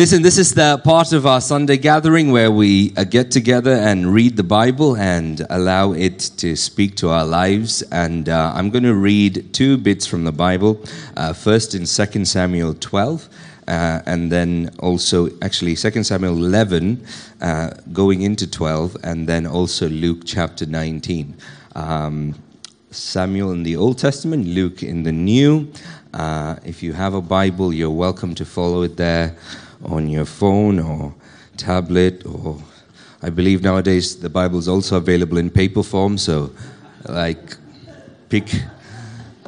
Listen, this is the part of our Sunday gathering where we uh, get together and read the Bible and allow it to speak to our lives. And uh, I'm going to read two bits from the Bible. Uh, first in 2 Samuel 12, uh, and then also, actually, 2 Samuel 11, uh, going into 12, and then also Luke chapter 19. Um, Samuel in the Old Testament, Luke in the New. Uh, if you have a Bible, you're welcome to follow it there on your phone or tablet or I believe nowadays the Bible is also available in paper form. So, like, pick,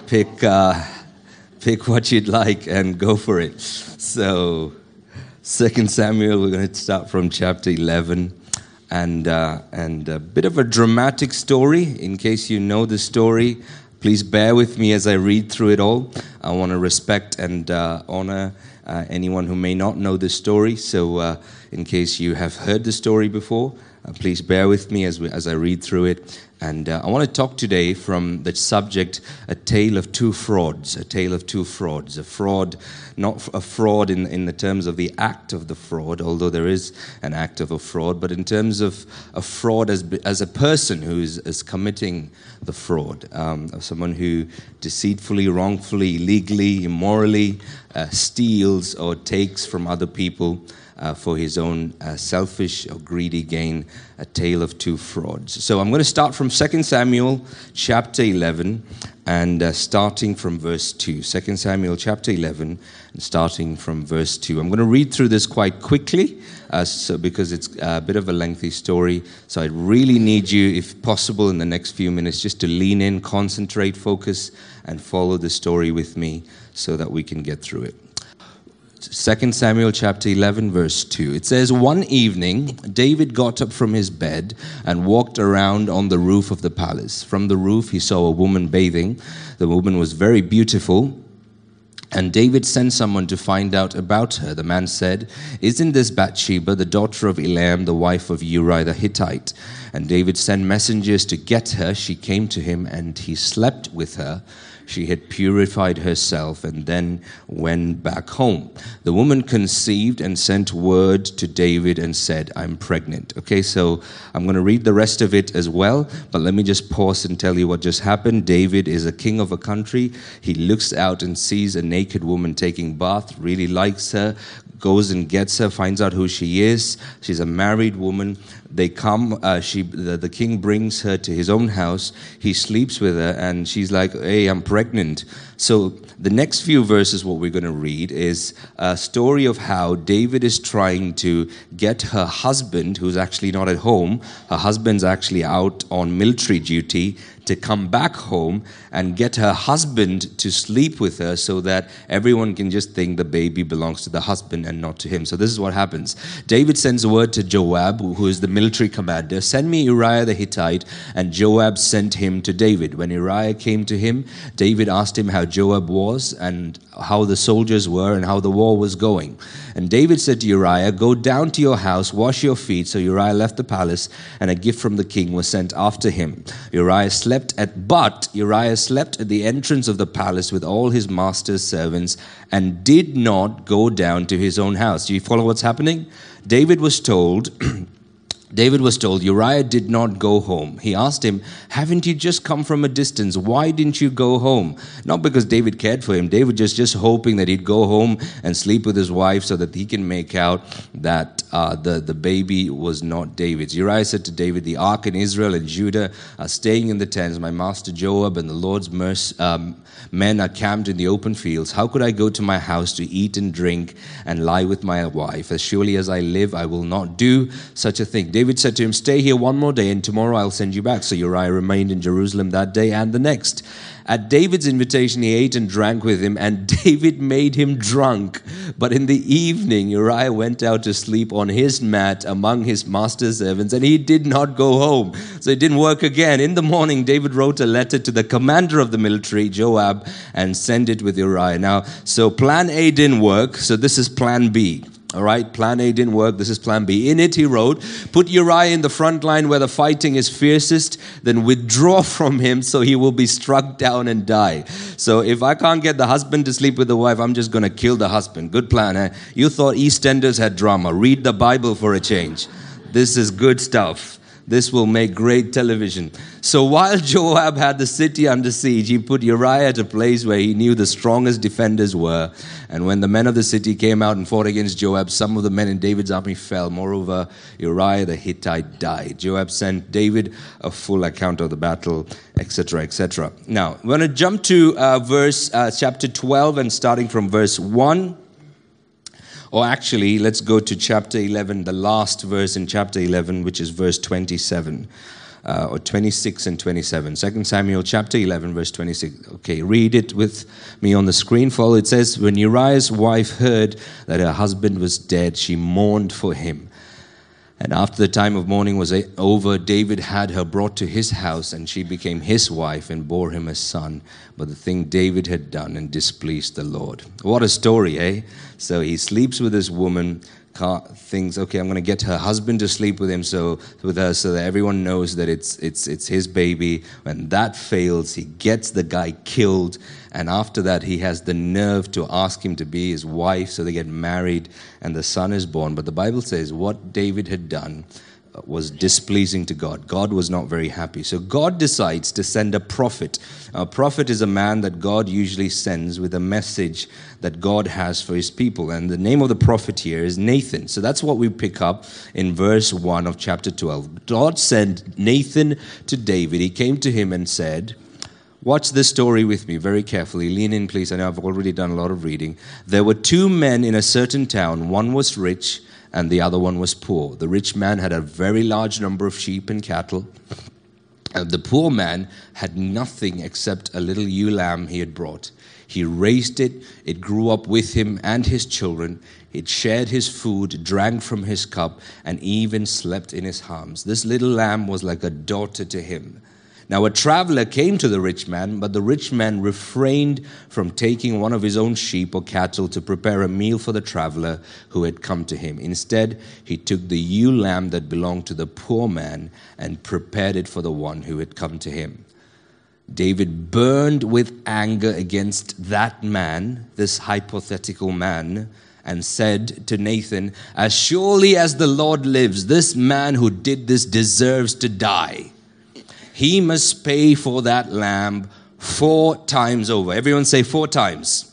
pick, uh, pick what you'd like and go for it. So, Second Samuel, we're going to start from chapter eleven, and uh, and a bit of a dramatic story. In case you know the story, please bear with me as I read through it all. I want to respect and uh, honor uh, anyone who may not know the story. So, uh, in case you have heard the story before, uh, please bear with me as, we, as I read through it. And uh, I want to talk today from the subject A Tale of Two Frauds. A Tale of Two Frauds. A fraud, not a fraud in, in the terms of the act of the fraud, although there is an act of a fraud, but in terms of a fraud as, as a person who is, is committing the fraud, um, of someone who deceitfully, wrongfully, illegally, immorally uh, steals or takes from other people uh, for his own uh, selfish or greedy gain, a tale of two frauds. So I'm going to start from 2 Samuel chapter 11 and uh, starting from verse 2. 2 Samuel chapter 11 and starting from verse 2. I'm going to read through this quite quickly uh, so because it's a bit of a lengthy story. So I really need you, if possible, in the next few minutes just to lean in, concentrate, focus, and follow the story with me so that we can get through it. 2 Samuel chapter 11, verse 2. It says, One evening, David got up from his bed and walked around on the roof of the palace. From the roof, he saw a woman bathing. The woman was very beautiful. And David sent someone to find out about her. The man said, Isn't this Bathsheba, the daughter of Eliam, the wife of Uriah the Hittite? And David sent messengers to get her. She came to him, and he slept with her she had purified herself and then went back home. The woman conceived and sent word to David and said, I'm pregnant. Okay, so I'm going to read the rest of it as well, but let me just pause and tell you what just happened. David is a king of a country. He looks out and sees a naked woman taking bath, really likes her, goes and gets her, finds out who she is. She's a married woman. They come, uh, she, the, the king brings her to his own house. He sleeps with her, and she's like, Hey, I'm pregnant. So the next few verses, what we're going to read is a story of how David is trying to get her husband, who's actually not at home, her husband's actually out on military duty, to come back home and get her husband to sleep with her so that everyone can just think the baby belongs to the husband and not to him. So this is what happens. David sends word to Joab, who is the military commander, send me Uriah the Hittite, and Joab sent him to David. When Uriah came to him, David asked him how Joab was and how the soldiers were and how the war was going. And David said to Uriah, Go down to your house, wash your feet. So Uriah left the palace, and a gift from the king was sent after him. Uriah slept at, but Uriah slept at the entrance of the palace with all his master's servants and did not go down to his own house. Do you follow what's happening? David was told, David was told Uriah did not go home. He asked him, Haven't you just come from a distance? Why didn't you go home? Not because David cared for him. David just just hoping that he'd go home and sleep with his wife so that he can make out that uh, the, the baby was not David's. Uriah said to David, The ark in Israel and Judah are staying in the tents. My master Joab and the Lord's mercy, um, men are camped in the open fields. How could I go to my house to eat and drink and lie with my wife? As surely as I live, I will not do such a thing. David said to him, Stay here one more day, and tomorrow I'll send you back. So Uriah remained in Jerusalem that day and the next. At David's invitation, he ate and drank with him, and David made him drunk. But in the evening, Uriah went out to sleep on his mat among his master's servants, and he did not go home. So it didn't work again. In the morning, David wrote a letter to the commander of the military, Joab, and sent it with Uriah. Now, so plan A didn't work, so this is plan B. All right, plan A didn't work. This is plan B. In it, he wrote, Put Uriah in the front line where the fighting is fiercest, then withdraw from him so he will be struck down and die. So if I can't get the husband to sleep with the wife, I'm just going to kill the husband. Good plan. Eh? You thought EastEnders had drama. Read the Bible for a change. This is good stuff. This will make great television. So while Joab had the city under siege, he put Uriah at a place where he knew the strongest defenders were. And when the men of the city came out and fought against Joab, some of the men in David's army fell. Moreover, Uriah the Hittite died. Joab sent David a full account of the battle, etc., etc. Now, we're going to jump to uh, verse uh, chapter 12 and starting from verse 1. Or actually, let's go to chapter 11, the last verse in chapter 11, which is verse 27. Uh, or 26 and 27. 2 Samuel chapter 11, verse 26. Okay, read it with me on the screen. Follow. It says, When Uriah's wife heard that her husband was dead, she mourned for him. And after the time of mourning was over, David had her brought to his house, and she became his wife and bore him a son. But the thing David had done and displeased the Lord. What a story, eh? So he sleeps with this woman thinks, okay, I'm going to get her husband to sleep with him, so with her, so that everyone knows that it's it's it's his baby. When that fails, he gets the guy killed, and after that, he has the nerve to ask him to be his wife. So they get married, and the son is born. But the Bible says what David had done was displeasing to God. God was not very happy. So God decides to send a prophet. A prophet is a man that God usually sends with a message that God has for his people. And the name of the prophet here is Nathan. So that's what we pick up in verse 1 of chapter 12. God sent Nathan to David. He came to him and said, Watch this story with me very carefully. Lean in, please. I know I've already done a lot of reading. There were two men in a certain town. One was rich and the other one was poor. The rich man had a very large number of sheep and cattle. And the poor man had nothing except a little ewe lamb he had brought. He raised it, it grew up with him and his children. It shared his food, drank from his cup, and even slept in his arms. This little lamb was like a daughter to him. Now, a traveler came to the rich man, but the rich man refrained from taking one of his own sheep or cattle to prepare a meal for the traveler who had come to him. Instead, he took the ewe lamb that belonged to the poor man and prepared it for the one who had come to him. David burned with anger against that man, this hypothetical man, and said to Nathan, As surely as the Lord lives, this man who did this deserves to die he must pay for that lamb four times over. Everyone say four times.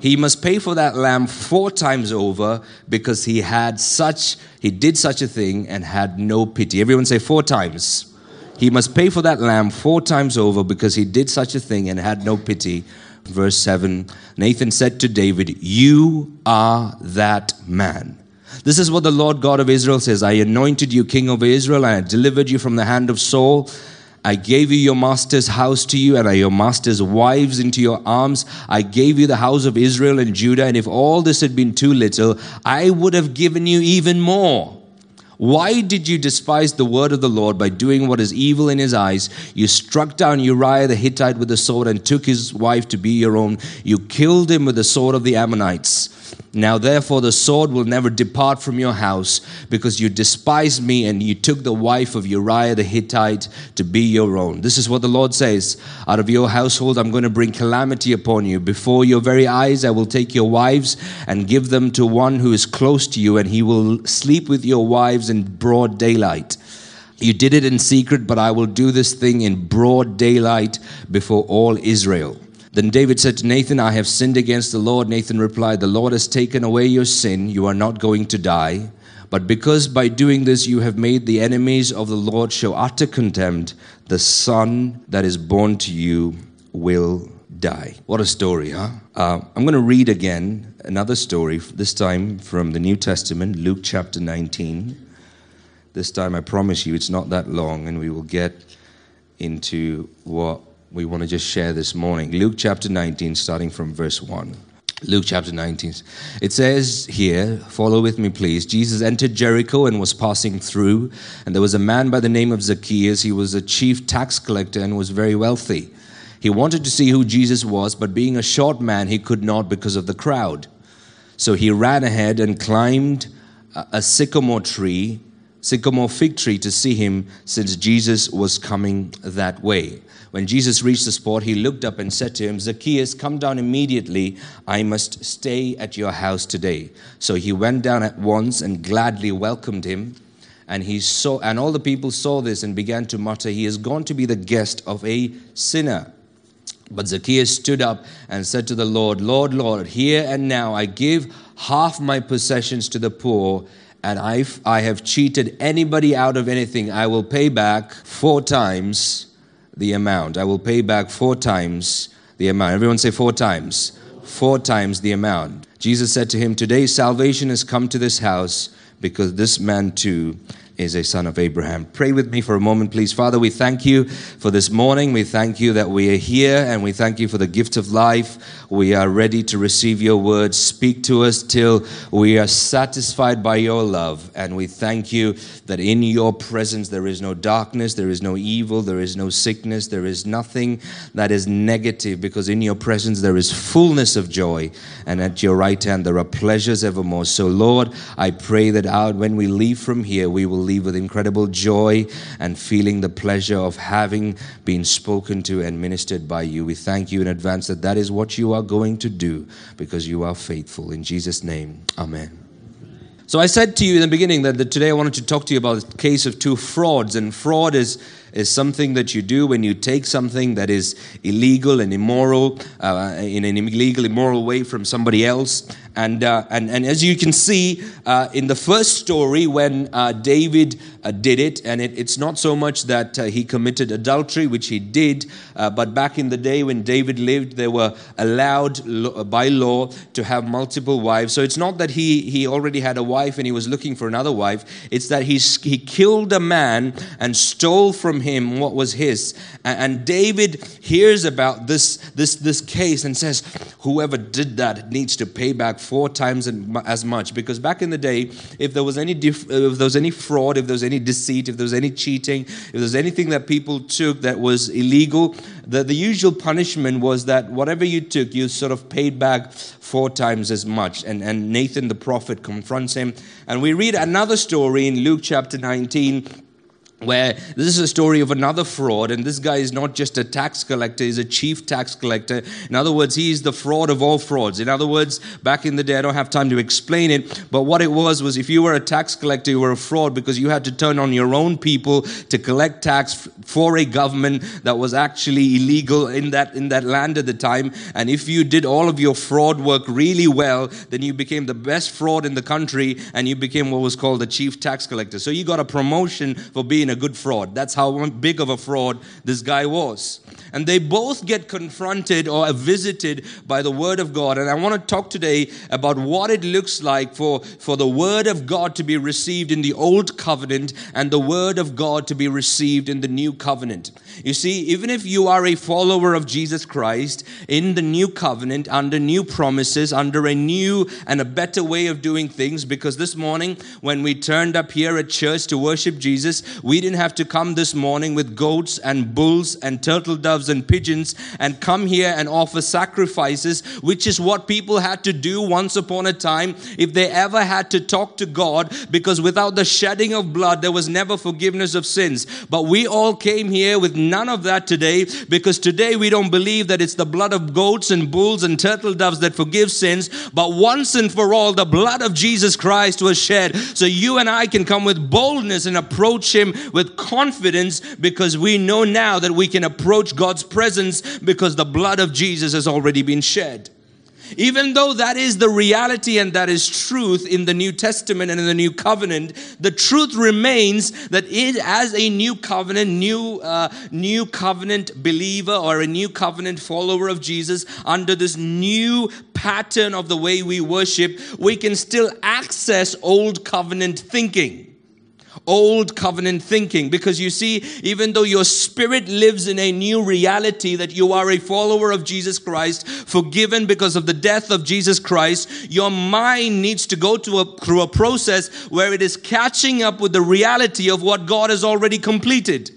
He must pay for that lamb four times over because he had such, he did such a thing and had no pity. Everyone say four times. He must pay for that lamb four times over because he did such a thing and had no pity. Verse 7 Nathan said to David, You are that man. This is what the Lord God of Israel says I anointed you king of Israel, and I delivered you from the hand of Saul I gave you your master's house to you and your master's wives into your arms. I gave you the house of Israel and Judah. And if all this had been too little, I would have given you even more. Why did you despise the word of the Lord by doing what is evil in his eyes? You struck down Uriah the Hittite with a sword and took his wife to be your own. You killed him with the sword of the Ammonites. Now, therefore, the sword will never depart from your house, because you despised me and you took the wife of Uriah the Hittite to be your own. This is what the Lord says Out of your household, I'm going to bring calamity upon you. Before your very eyes, I will take your wives and give them to one who is close to you, and he will sleep with your wives in broad daylight. You did it in secret, but I will do this thing in broad daylight before all Israel. Then David said to Nathan, I have sinned against the Lord. Nathan replied, The Lord has taken away your sin. You are not going to die. But because by doing this you have made the enemies of the Lord show utter contempt, the son that is born to you will die. What a story, huh? Uh, I'm going to read again another story, this time from the New Testament, Luke chapter 19. This time I promise you it's not that long, and we will get into what we want to just share this morning. Luke chapter 19, starting from verse 1. Luke chapter 19. It says here, follow with me, please. Jesus entered Jericho and was passing through, and there was a man by the name of Zacchaeus. He was a chief tax collector and was very wealthy. He wanted to see who Jesus was, but being a short man, he could not because of the crowd. So he ran ahead and climbed a, sycamore tree, sycamore fig tree, to see him since Jesus was coming that way. When Jesus reached the spot, he looked up and said to him, Zacchaeus, come down immediately. I must stay at your house today. So he went down at once and gladly welcomed him. And he saw, and all the people saw this and began to mutter, He is gone to be the guest of a sinner. But Zacchaeus stood up and said to the Lord, Lord, Lord, here and now I give half my possessions to the poor, and I've, I have cheated anybody out of anything. I will pay back four times the amount. I will pay back four times the amount. Everyone say four times. Four times the amount. Jesus said to him, Today salvation has come to this house because this man too is a son of Abraham. Pray with me for a moment, please. Father, we thank you for this morning. We thank you that we are here and we thank you for the gift of life. We are ready to receive your word. Speak to us till we are satisfied by your love. And we thank you that in your presence there is no darkness, there is no evil, there is no sickness, there is nothing that is negative because in your presence there is fullness of joy. And at your right hand there are pleasures evermore. So, Lord, I pray that out when we leave from here, we will leave with incredible joy and feeling the pleasure of having been spoken to and ministered by you. We thank you in advance that that is what you are going to do because you are faithful. In Jesus' name, amen. So I said to you in the beginning that, that today I wanted to talk to you about the case of two frauds, and fraud is is something that you do when you take something that is illegal and immoral uh, in an illegal, immoral way from somebody else. And, uh, and, and as you can see uh, in the first story, when uh, David uh, did it, and it, it's not so much that uh, he committed adultery, which he did, but back in the day when David lived, they were allowed by law to have multiple wives. So it's not that he, he already had a wife and he was looking for another wife, it's that he, he killed a man and stole from him what was his. And David hears about this, this, this case and says, Whoever did that needs to pay back four times as much. Because back in the day, if there was any, if there was any fraud, if there was any deceit, if there was any cheating, if there was anything that people took that was illegal, the, the usual punishment was that whatever you took, you sort of paid back four times as much. And, and Nathan the prophet confronts him. And we read another story in Luke chapter 19 where this is a story of another fraud, and this guy is not just a tax collector, he's a chief tax collector. In other words, he's the fraud of all frauds. In other words, back in the day, I don't have time to explain it, but what it was was if you were a tax collector, you were a fraud because you had to turn on your own people to collect tax for a government that was actually illegal in that, in that land at the time. And if you did all of your fraud work really well, then you became the best fraud in the country and you became what was called the chief tax collector. So you got a promotion for being a good fraud. That's how big of a fraud this guy was. And they both get confronted or visited by the Word of God. And I want to talk today about what it looks like for, for the Word of God to be received in the Old Covenant and the Word of God to be received in the New Covenant. You see, even if you are a follower of Jesus Christ in the New Covenant, under new promises, under a new and a better way of doing things, because this morning when we turned up here at church to worship Jesus, we didn't have to come this morning with goats and bulls and turtle doves and pigeons and come here and offer sacrifices, which is what people had to do once upon a time if they ever had to talk to God, because without the shedding of blood, there was never forgiveness of sins. But we all came here with none of that today because today we don't believe that it's the blood of goats and bulls and turtle doves that forgives sins, but once and for all, the blood of Jesus Christ was shed. So you and I can come with boldness and approach Him with confidence because we know now that we can approach God's presence because the blood of Jesus has already been shed. Even though that is the reality and that is truth in the New Testament and in the New Covenant, the truth remains that it, as a New Covenant, new uh, New Covenant believer or a New Covenant follower of Jesus, under this new pattern of the way we worship, we can still access Old Covenant thinking old covenant thinking. Because you see, even though your spirit lives in a new reality that you are a follower of Jesus Christ, forgiven because of the death of Jesus Christ, your mind needs to go to a, through a process where it is catching up with the reality of what God has already completed.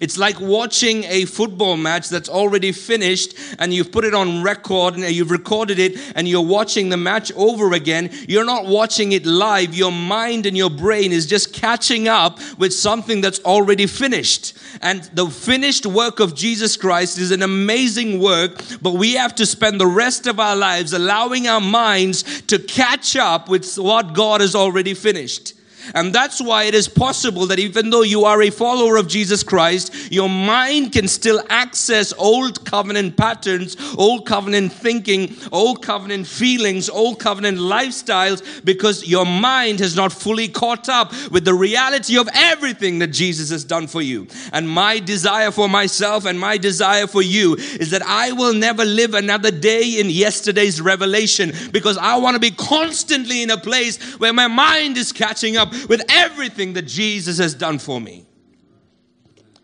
It's like watching a football match that's already finished and you've put it on record and you've recorded it and you're watching the match over again. You're not watching it live. Your mind and your brain is just catching up with something that's already finished. And the finished work of Jesus Christ is an amazing work, but we have to spend the rest of our lives allowing our minds to catch up with what God has already finished. And that's why it is possible that even though you are a follower of Jesus Christ, your mind can still access old covenant patterns, old covenant thinking, old covenant feelings, old covenant lifestyles, because your mind has not fully caught up with the reality of everything that Jesus has done for you. And my desire for myself and my desire for you is that I will never live another day in yesterday's revelation because I want to be constantly in a place where my mind is catching up with everything that Jesus has done for me.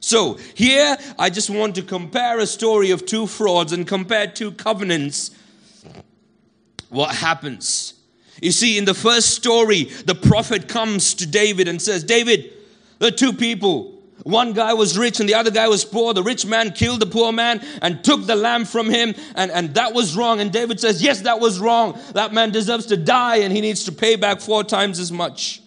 So, here I just want to compare a story of two frauds and compare two covenants. What happens? You see, in the first story, the prophet comes to David and says, David, there are two people. One guy was rich and the other guy was poor. The rich man killed the poor man and took the lamb from him, and, and that was wrong. And David says, Yes, that was wrong. That man deserves to die and he needs to pay back four times as much.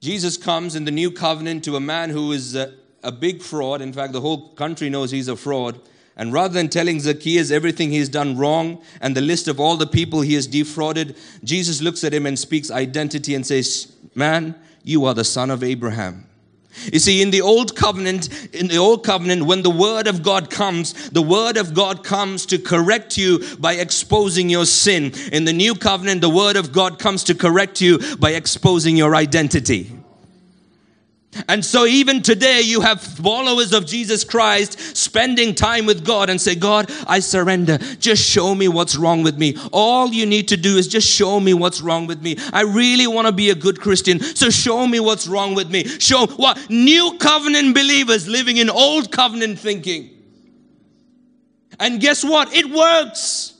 Jesus comes in the new covenant to a man who is a, a, big fraud. In fact, the whole country knows he's a fraud. And rather than telling Zacchaeus everything he's done wrong and the list of all the people he has defrauded, Jesus looks at him and speaks identity and says, Man, you are the son of Abraham. You see, in the old covenant, in the old covenant, when the word of God comes, the word of God comes to correct you by exposing your sin. In the new covenant, the word of God comes to correct you by exposing your identity. And so, even today, you have followers of Jesus Christ spending time with God and say, God, I surrender. Just show me what's wrong with me. All you need to do is just show me what's wrong with me. I really want to be a good Christian. So, show me what's wrong with me. Show what? New covenant believers living in old covenant thinking. And guess what? It works.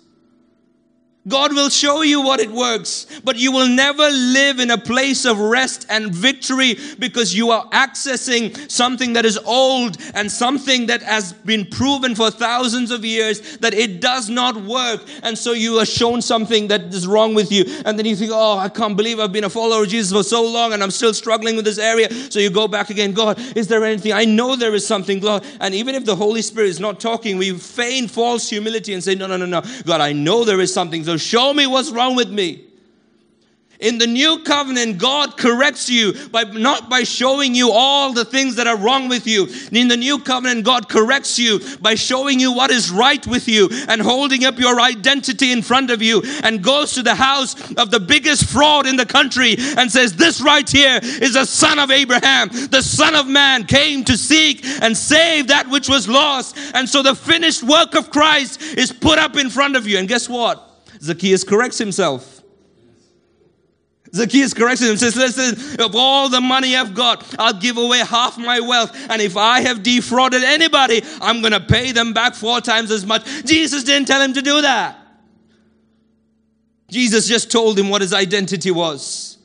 God will show you what it works, but you will never live in a place of rest and victory because you are accessing something that is old and something that has been proven for thousands of years that it does not work. And so you are shown something that is wrong with you. And then you think, oh, I can't believe I've been a follower of Jesus for so long and I'm still struggling with this area. So you go back again, God, is there anything? I know there is something, God. And even if the Holy Spirit is not talking, we feign false humility and say, no, no, no, no. God, I know there is something. So show me what's wrong with me. In the new covenant, God corrects you by not by showing you all the things that are wrong with you. In the new covenant, God corrects you by showing you what is right with you and holding up your identity in front of you and goes to the house of the biggest fraud in the country and says, This right here is a son of Abraham. The Son of Man came to seek and save that which was lost. And so the finished work of Christ is put up in front of you. And guess what? Zacchaeus corrects himself. Zacchaeus corrects him and says, Listen, of all the money I've got, I'll give away half my wealth. And if I have defrauded anybody, I'm going to pay them back four times as much. Jesus didn't tell him to do that. Jesus just told him what his identity was.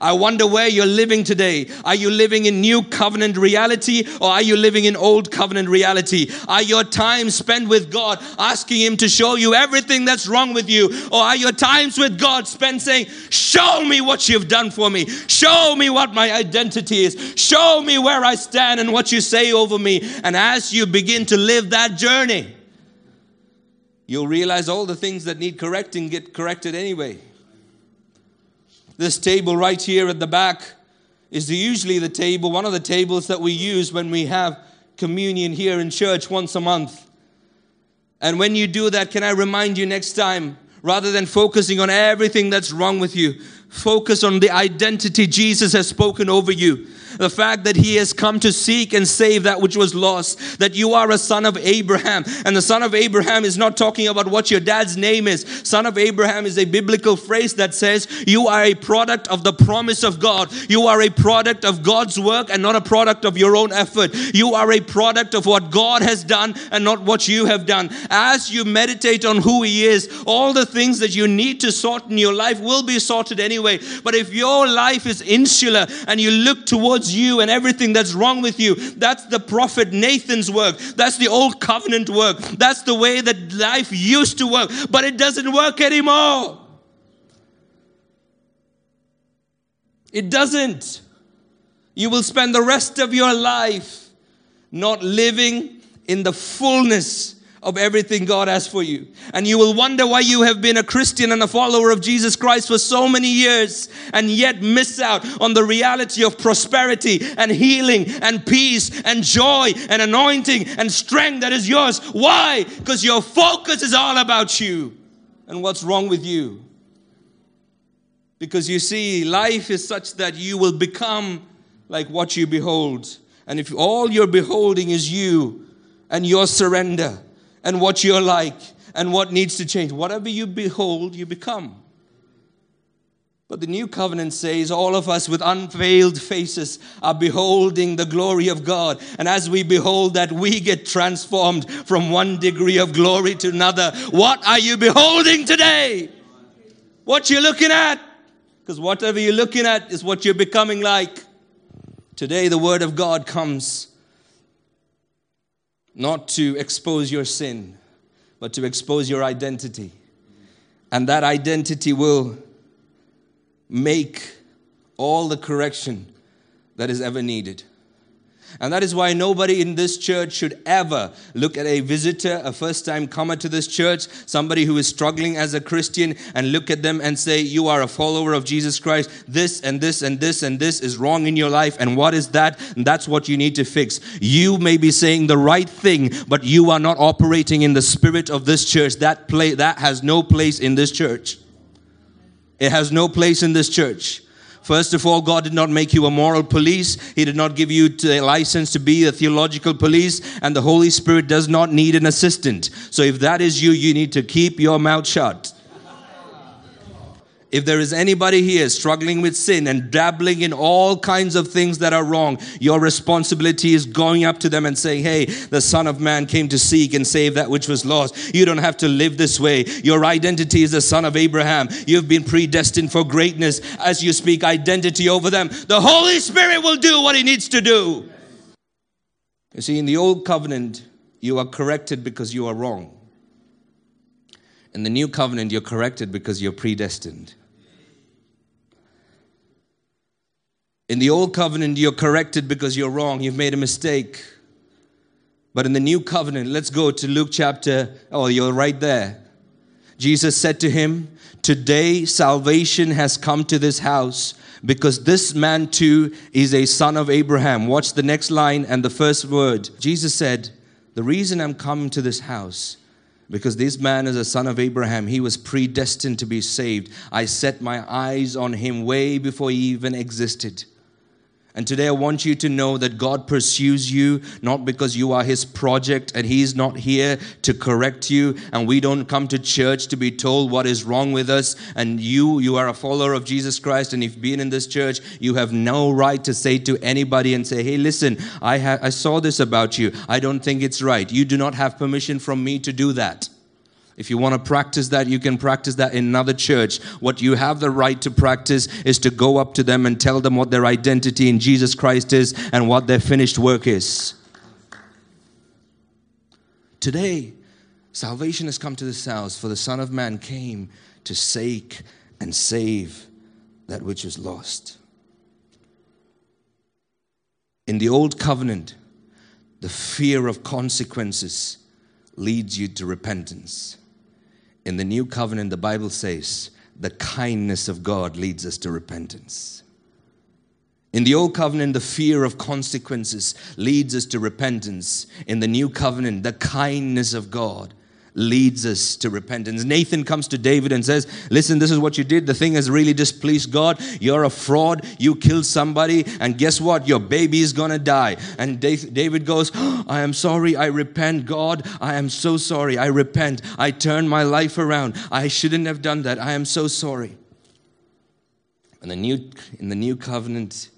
I wonder where you're living today. Are you living in new covenant reality or are you living in old covenant reality? Are your time spent with God asking Him to show you everything that's wrong with you? Or are your times with God spent saying, Show me what you've done for me. Show me what my identity is. Show me where I stand and what you say over me. And as you begin to live that journey, you'll realize all the things that need correcting get corrected anyway. This table right here at the back is usually the table, one of the tables that we use when we have communion here in church once a month. And when you do that, can I remind you next time, rather than focusing on everything that's wrong with you, focus on the identity Jesus has spoken over you the fact that he has come to seek and save that which was lost, that you are a son of Abraham. And the son of Abraham is not talking about what your dad's name is. Son of Abraham is a biblical phrase that says you are a product of the promise of God. You are a product of God's work and not a product of your own effort. You are a product of what God has done and not what you have done. As you meditate on who he is, all the things that you need to sort in your life will be sorted anyway. But if your life is insular and you look towards you and everything that's wrong with you, that's the prophet Nathan's work. That's the old covenant work. That's the way that life used to work, but it doesn't work anymore. It doesn't. You will spend the rest of your life not living in the fullness of everything God has for you. And you will wonder why you have been a Christian and a follower of Jesus Christ for so many years and yet miss out on the reality of prosperity and healing and peace and joy and anointing and strength that is yours. Why? Because your focus is all about you and what's wrong with you. Because you see, life is such that you will become like what you behold. And if all you're beholding is you and your surrender, and what you're like and what needs to change. Whatever you behold, you become. But the new covenant says all of us with unveiled faces are beholding the glory of God. And as we behold that, we get transformed from one degree of glory to another. What are you beholding today? What you're looking at? Because whatever you're looking at is what you're becoming like. Today, the word of God comes not to expose your sin, but to expose your identity. And that identity will make all the correction that is ever needed. And that is why nobody in this church should ever look at a visitor, a first time comer to this church, somebody who is struggling as a Christian, and look at them and say, You are a follower of Jesus Christ. This and this and this and this is wrong in your life. And what is that? And that's what you need to fix. You may be saying the right thing, but you are not operating in the spirit of this church. That, play, that has no place in this church. It has no place in this church. First of all, God did not make you a moral police. He did not give you a license to be a theological police, and the Holy Spirit does not need an assistant. So if that is you, you need to keep your mouth shut. If there is anybody here struggling with sin and dabbling in all kinds of things that are wrong, your responsibility is going up to them and saying, Hey, the Son of Man came to seek and save that which was lost. You don't have to live this way. Your identity is the Son of Abraham. You've been predestined for greatness. As you speak identity over them, the Holy Spirit will do what He needs to do. You see, in the Old Covenant, you are corrected because you are wrong. In the New Covenant, you're corrected because you're predestined. In the old covenant, you're corrected because you're wrong. You've made a mistake. But in the new covenant, let's go to Luke chapter, oh, you're right there. Jesus said to him, Today salvation has come to this house because this man too is a son of Abraham. Watch the next line and the first word. Jesus said, The reason I'm coming to this house because this man is a son of Abraham. He was predestined to be saved. I set my eyes on him way before he even existed. And today I want you to know that God pursues you not because you are His project and He's not here to correct you. And we don't come to church to be told what is wrong with us. And you, you are a follower of Jesus Christ. And if you've been in this church, you have no right to say to anybody and say, Hey, listen, I, ha- I saw this about you. I don't think it's right. You do not have permission from me to do that. If you want to practice that, you can practice that in another church. What you have the right to practice is to go up to them and tell them what their identity in Jesus Christ is and what their finished work is. Today, salvation has come to this house, for the Son of Man came to seek and save that which is lost. In the old covenant, the fear of consequences leads you to repentance. In the new covenant, the Bible says the kindness of God leads us to repentance. In the old covenant, the fear of consequences leads us to repentance. In the new covenant, the kindness of God leads us to repentance. Nathan comes to David and says, Listen, this is what you did. The thing has really displeased God. You're a fraud. You killed somebody. And guess what? Your baby is going to die. And David goes, oh, I am sorry. I repent, God. I am so sorry. I repent. I turn my life around. I shouldn't have done that. I am so sorry. And the new, in the new covenant,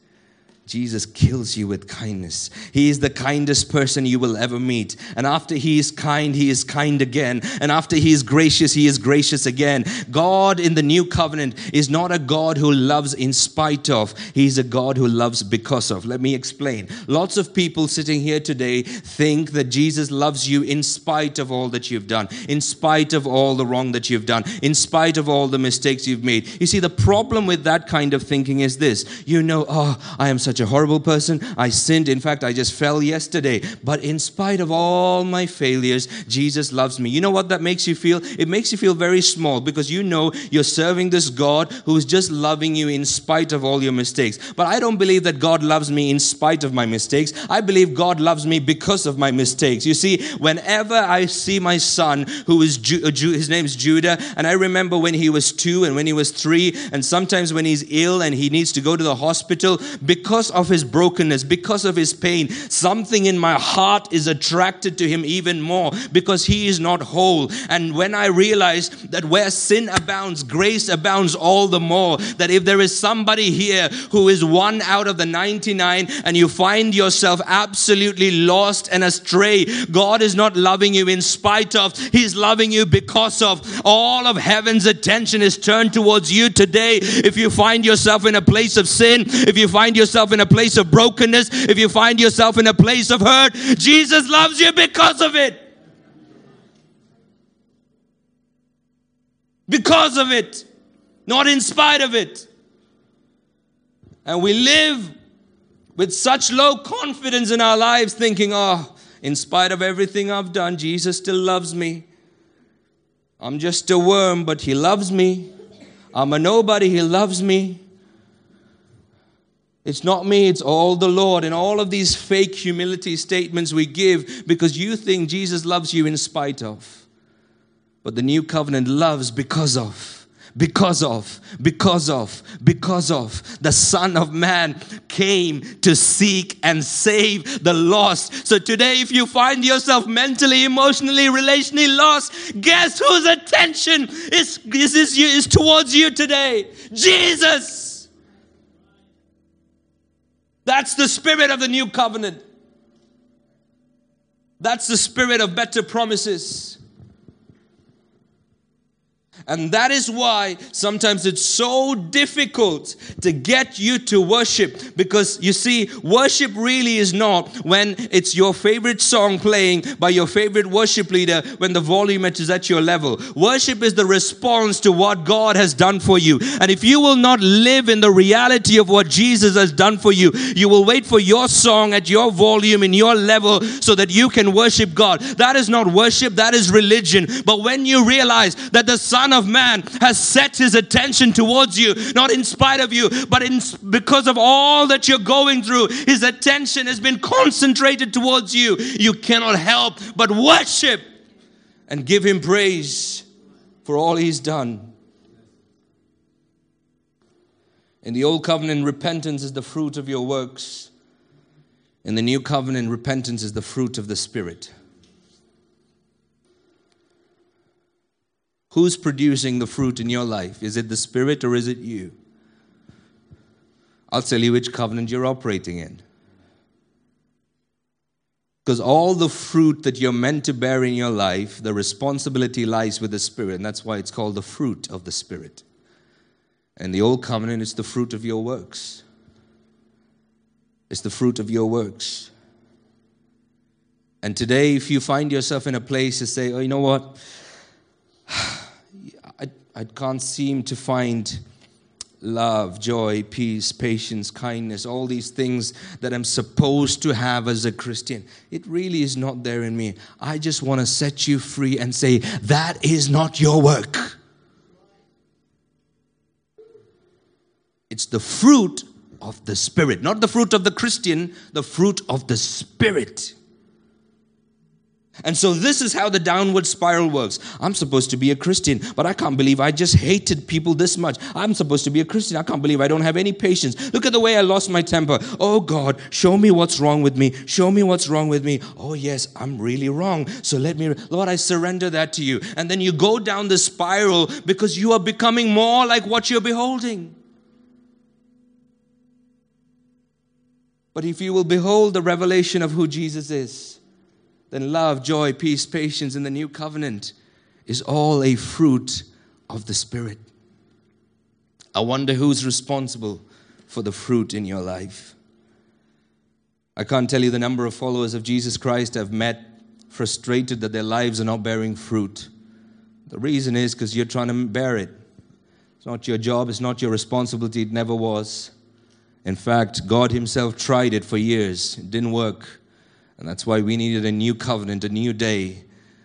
Jesus kills you with kindness. He is the kindest person you will ever meet. And after he is kind, he is kind again. And after he is gracious, he is gracious again. God in the new covenant is not a God who loves in spite of, he's a God who loves because of. Let me explain. Lots of people sitting here today think that Jesus loves you in spite of all that you've done, in spite of all the wrong that you've done, in spite of all the mistakes you've made. You see, the problem with that kind of thinking is this you know, oh, I am such a horrible person. I sinned. In fact, I just fell yesterday. But in spite of all my failures, Jesus loves me. You know what that makes you feel? It makes you feel very small because you know you're serving this God who is just loving you in spite of all your mistakes. But I don't believe that God loves me in spite of my mistakes. I believe God loves me because of my mistakes. You see, whenever I see my son, who is Ju- uh, Ju- his name's Judah, and I remember when he was two and when he was three, and sometimes when he's ill and he needs to go to the hospital because of his brokenness, because of his pain, something in my heart is attracted to him even more because he is not whole. And when I realize that where sin abounds, grace abounds all the more, that if there is somebody here who is one out of the 99 and you find yourself absolutely lost and astray, God is not loving you in spite of, He's loving you because of. All of heaven's attention is turned towards you today. If you find yourself in a place of sin, if you find yourself in a place of brokenness, if you find yourself in a place of hurt, Jesus loves you because of it. Because of it, not in spite of it. And we live with such low confidence in our lives, thinking, oh, in spite of everything I've done, Jesus still loves me. I'm just a worm, but He loves me. I'm a nobody, He loves me. It's not me, it's all the Lord. And all of these fake humility statements we give because you think Jesus loves you in spite of. But the new covenant loves because of because of, because of, because of the Son of Man came to seek and save the lost. So today, if you find yourself mentally, emotionally, relationally lost, guess whose attention is, is, is, is towards you today? Jesus. That's the spirit of the new covenant. That's the spirit of better promises. And that is why sometimes it's so difficult to get you to worship because you see, worship really is not when it's your favorite song playing by your favorite worship leader when the volume is at your level. Worship is the response to what God has done for you. And if you will not live in the reality of what Jesus has done for you, you will wait for your song at your volume in your level so that you can worship God. That is not worship, that is religion. But when you realize that the Son of Man has set his attention towards you, not in spite of you, but in, because of all that you're going through. His attention has been concentrated towards you. You cannot help but worship and give him praise for all he's done. In the old covenant, repentance is the fruit of your works. In the new covenant, repentance is the fruit of the Spirit. Who's producing the fruit in your life? Is it the Spirit or is it you? I'll tell you which covenant you're operating in. Because all the fruit that you're meant to bear in your life, the responsibility lies with the Spirit. And that's why it's called the fruit of the Spirit. And the old covenant is the fruit of your works. It's the fruit of your works. And today, if you find yourself in a place to say, oh, you know what? I can't seem to find love, joy, peace, patience, kindness, all these things that I'm supposed to have as a Christian. It really is not there in me. I just want to set you free and say, that is not your work. It's the fruit of the Spirit, not the fruit of the Christian, the fruit of the Spirit. And so this is how the downward spiral works. I'm supposed to be a Christian, but I can't believe I just hated people this much. I'm supposed to be a Christian. I can't believe I don't have any patience. Look at the way I lost my temper. Oh God, show me what's wrong with me. Show me what's wrong with me. Oh yes, I'm really wrong. So let me, Lord, I surrender that to you. And then you go down the spiral because you are becoming more like what you're beholding. But if you will behold the revelation of who Jesus is, then love, joy, peace, patience in the new covenant is all a fruit of the Spirit. I wonder who's responsible for the fruit in your life. I can't tell you the number of followers of Jesus Christ I've met frustrated that their lives are not bearing fruit. The reason is because you're trying to bear it. It's not your job, it's not your responsibility, it never was. In fact, God Himself tried it for years, it didn't work. And that's why we needed a new covenant, a new day,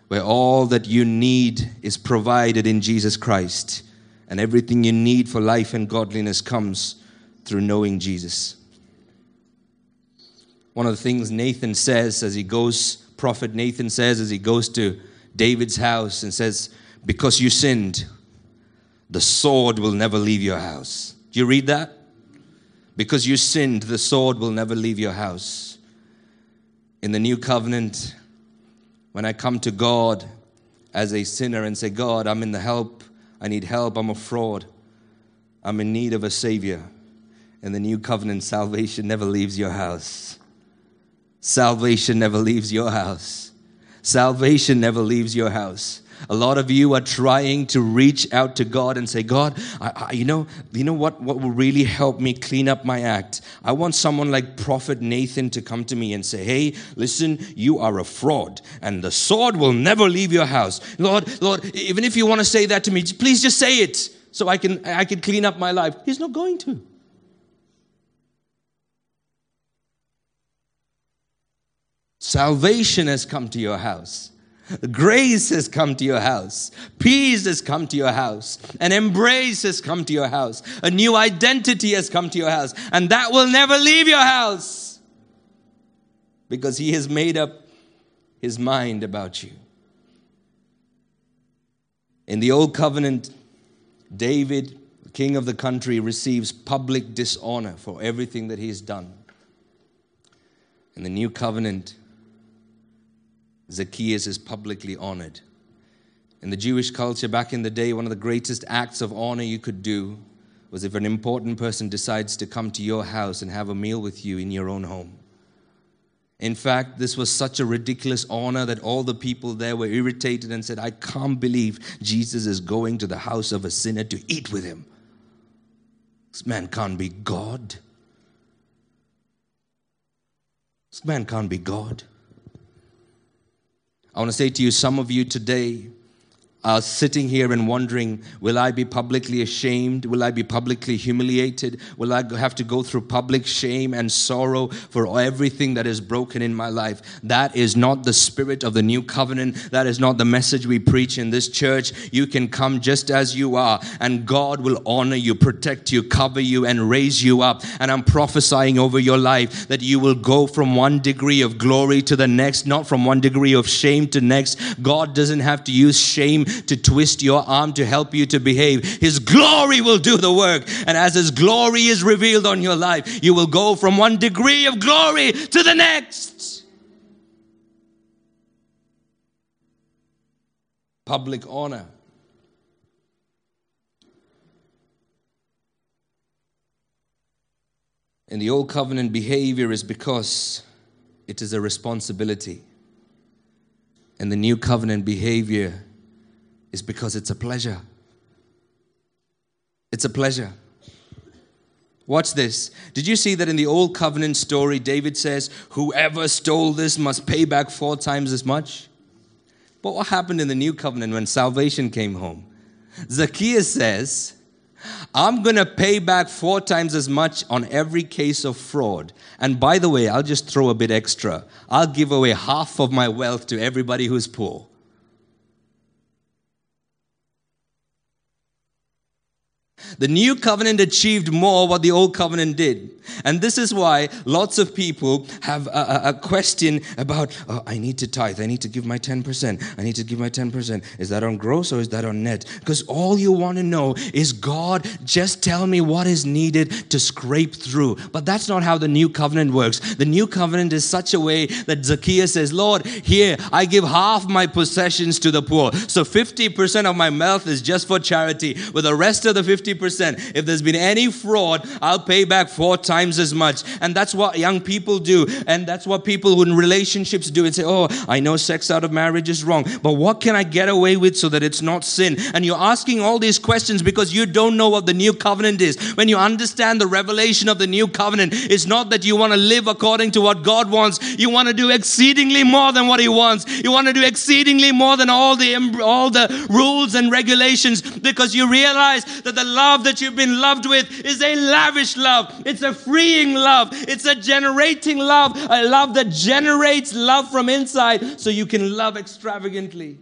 where all that you need is provided in Jesus Christ. And everything you need for life and godliness comes through knowing Jesus. One of the things Nathan says as he goes, prophet Nathan says as he goes to David's house and says, Because you sinned, the sword will never leave your house. Do you read that? Because you sinned, the sword will never leave your house. In the new covenant, when I come to God as a sinner and say, God, I'm in the help, I need help, I'm a fraud, I'm in need of a Savior. In the new covenant, salvation never leaves your house. Salvation never leaves your house. Salvation never leaves your house. A lot of you are trying to reach out to God and say, God, I, I, you know, you know what, what will really help me clean up my act? I want someone like Prophet Nathan to come to me and say, Hey, listen, you are a fraud, and the sword will never leave your house. Lord, Lord, even if you want to say that to me, please just say it so I can I can clean up my life. He's not going to. Salvation has come to your house. Grace has come to your house. Peace has come to your house. An embrace has come to your house. A new identity has come to your house. And that will never leave your house because He has made up His mind about you. In the Old Covenant, David, king of the country, receives public dishonor for everything that he's done. In the New Covenant, Zacchaeus is publicly honored. In the Jewish culture back in the day, one of the greatest acts of honor you could do was if an important person decides to come to your house and have a meal with you in your own home. In fact, this was such a ridiculous honor that all the people there were irritated and said, I can't believe Jesus is going to the house of a sinner to eat with him. This man can't be God. This man can't be God. I want to say to you, some of you today, are sitting here and wondering, will I be publicly ashamed? Will I be publicly humiliated? Will I have to go through public shame and sorrow for everything that is broken in my life? That is not the spirit of the new covenant. That is not the message we preach in this church. You can come just as you are, and God will honor you, protect you, cover you, and raise you up. And I'm prophesying over your life that you will go from one degree of glory to the next, not from one degree of shame to next. God doesn't have to use shame to twist your arm to help you to behave. His glory will do the work. And as His glory is revealed on your life, you will go from one degree of glory to the next. Public honor. In the old covenant, behavior is because it is a responsibility. In the new covenant, behavior is because it's a pleasure. It's a pleasure. Watch this. Did you see that in the Old Covenant story, David says, Whoever stole this must pay back four times as much? But what happened in the New Covenant when salvation came home? Zacchaeus says, I'm going to pay back four times as much on every case of fraud. And by the way, I'll just throw a bit extra. I'll give away half of my wealth to everybody who's poor. The new covenant achieved more what the old covenant did. And this is why lots of people have a, a, question about, oh, I need to tithe, I need to give my 10%, I need to give my 10%. Is that on gross or is that on net? Because all you want to know is, God, just tell me what is needed to scrape through. But that's not how the new covenant works. The new covenant is such a way that Zacchaeus says, Lord, here, I give half my possessions to the poor. So 50% of my wealth is just for charity, with the rest of the 50% 10%. If there's been any fraud, I'll pay back four times as much. And that's what young people do. And that's what people in relationships do and say, Oh, I know sex out of marriage is wrong, but what can I get away with so that it's not sin? And you're asking all these questions because you don't know what the new covenant is. When you understand the revelation of the new covenant, it's not that you want to live according to what God wants. You want to do exceedingly more than what He wants. You want to do exceedingly more than all the all the rules and regulations because you realize that the love that you've been loved with is a lavish love. It's a freeing love. It's a generating love, a love that generates love from inside so you can love extravagantly.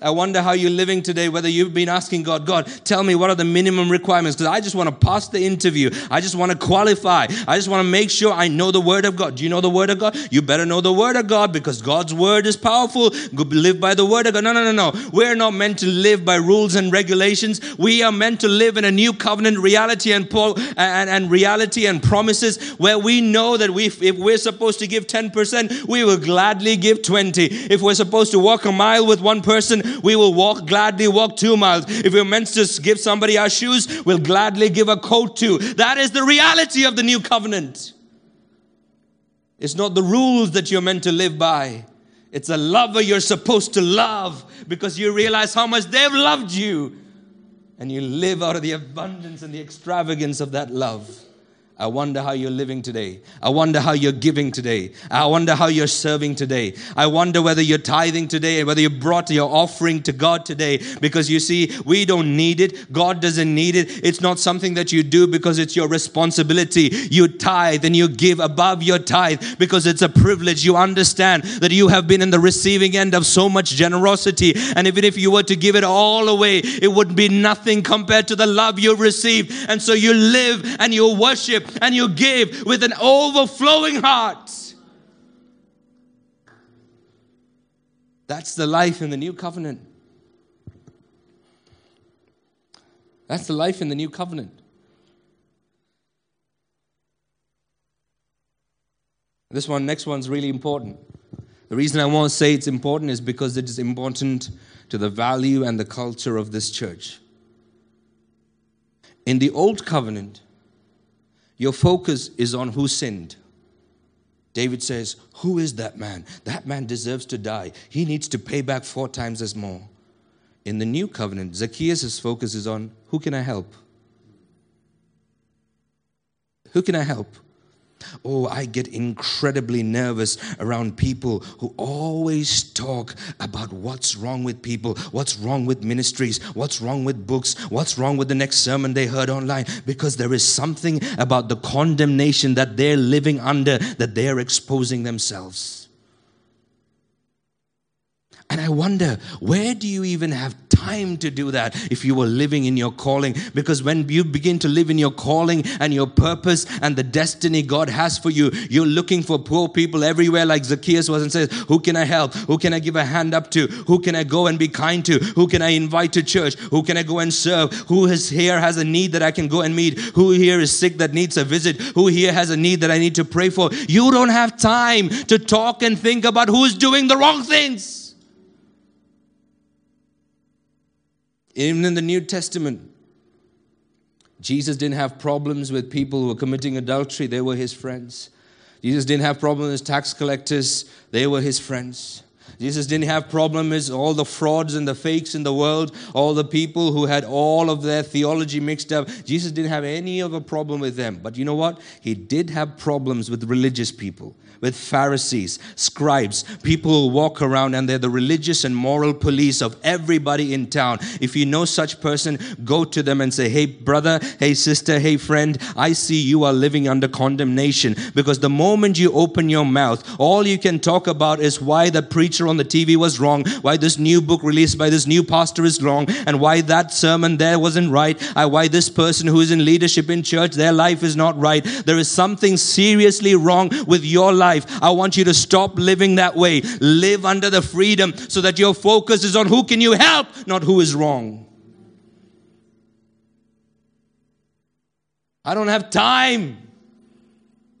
I wonder how you're living today, whether you've been asking God, God, tell me what are the minimum requirements? Because I just want to pass the interview. I just want to qualify. I just want to make sure I know the Word of God. Do you know the Word of God? You better know the Word of God because God's Word is powerful. Live by the Word of God. No, no, no, no. We're not meant to live by rules and regulations. We are meant to live in a new covenant reality and, and, and reality and promises where we know that we, if we're supposed to give 10%, we will gladly give 20. If we're supposed to walk a mile with one person, we will walk gladly walk two miles. If we're meant to give somebody our shoes, we'll gladly give a coat too. That is the reality of the new covenant. It's not the rules that you're meant to live by. It's a lover you're supposed to love because you realize how much they've loved you. And you live out of the abundance and the extravagance of that love. I wonder how you're living today. I wonder how you're giving today. I wonder how you're serving today. I wonder whether you're tithing today, whether you brought your offering to God today. Because you see, we don't need it. God doesn't need it. It's not something that you do because it's your responsibility. You tithe and you give above your tithe because it's a privilege. You understand that you have been in the receiving end of so much generosity. And even if you were to give it all away, it would be nothing compared to the love you've received. And so you live and you worship and you give with an overflowing heart. That's the life in the new covenant. That's the life in the new covenant. This one, next one's really important. The reason I want to say it's important is because it is important to the value and the culture of this church. In the old covenant, your focus is on who sinned. David says, Who is that man? That man deserves to die. He needs to pay back four times as more. In the new covenant, Zacchaeus' focus is on who can I help? Who can I help? Oh, I get incredibly nervous around people who always talk about what's wrong with people, what's wrong with ministries, what's wrong with books, what's wrong with the next sermon they heard online, because there is something about the condemnation that they're living under that they're exposing themselves. And I wonder, where do you even have time to do that if you were living in your calling. Because when you begin to live in your calling and your purpose and the destiny God has for you, you're looking for poor people everywhere, like Zacchaeus was and says, Who can I help? Who can I give a hand up to? Who can I go and be kind to? Who can I invite to church? Who can I go and serve? Who is here has a need that I can go and meet? Who here is sick that needs a visit? Who here has a need that I need to pray for? You don't have time to talk and think about who's doing the wrong things. Even in the New Testament, Jesus didn't have problems with people who were committing adultery, they were his friends. Jesus didn't have problems with tax collectors, they were his friends. Jesus didn't have problems with all the frauds and the fakes in the world, all the people who had all of their theology mixed up. Jesus didn't have any of a problem with them. But you know what? He did have problems with religious people with Pharisees, scribes, people who walk around and they're the religious and moral police of everybody in town. If you know such person, go to them and say, "Hey brother, hey sister, hey friend, I see you are living under condemnation because the moment you open your mouth, all you can talk about is why the preacher on the TV was wrong, why this new book released by this new pastor is wrong, and why that sermon there wasn't right, uh, why this person who is in leadership in church, their life is not right. There is something seriously wrong with your life. I want you to stop living that way. Live under the freedom so that your focus is on who can you help, not who is wrong. I don't have time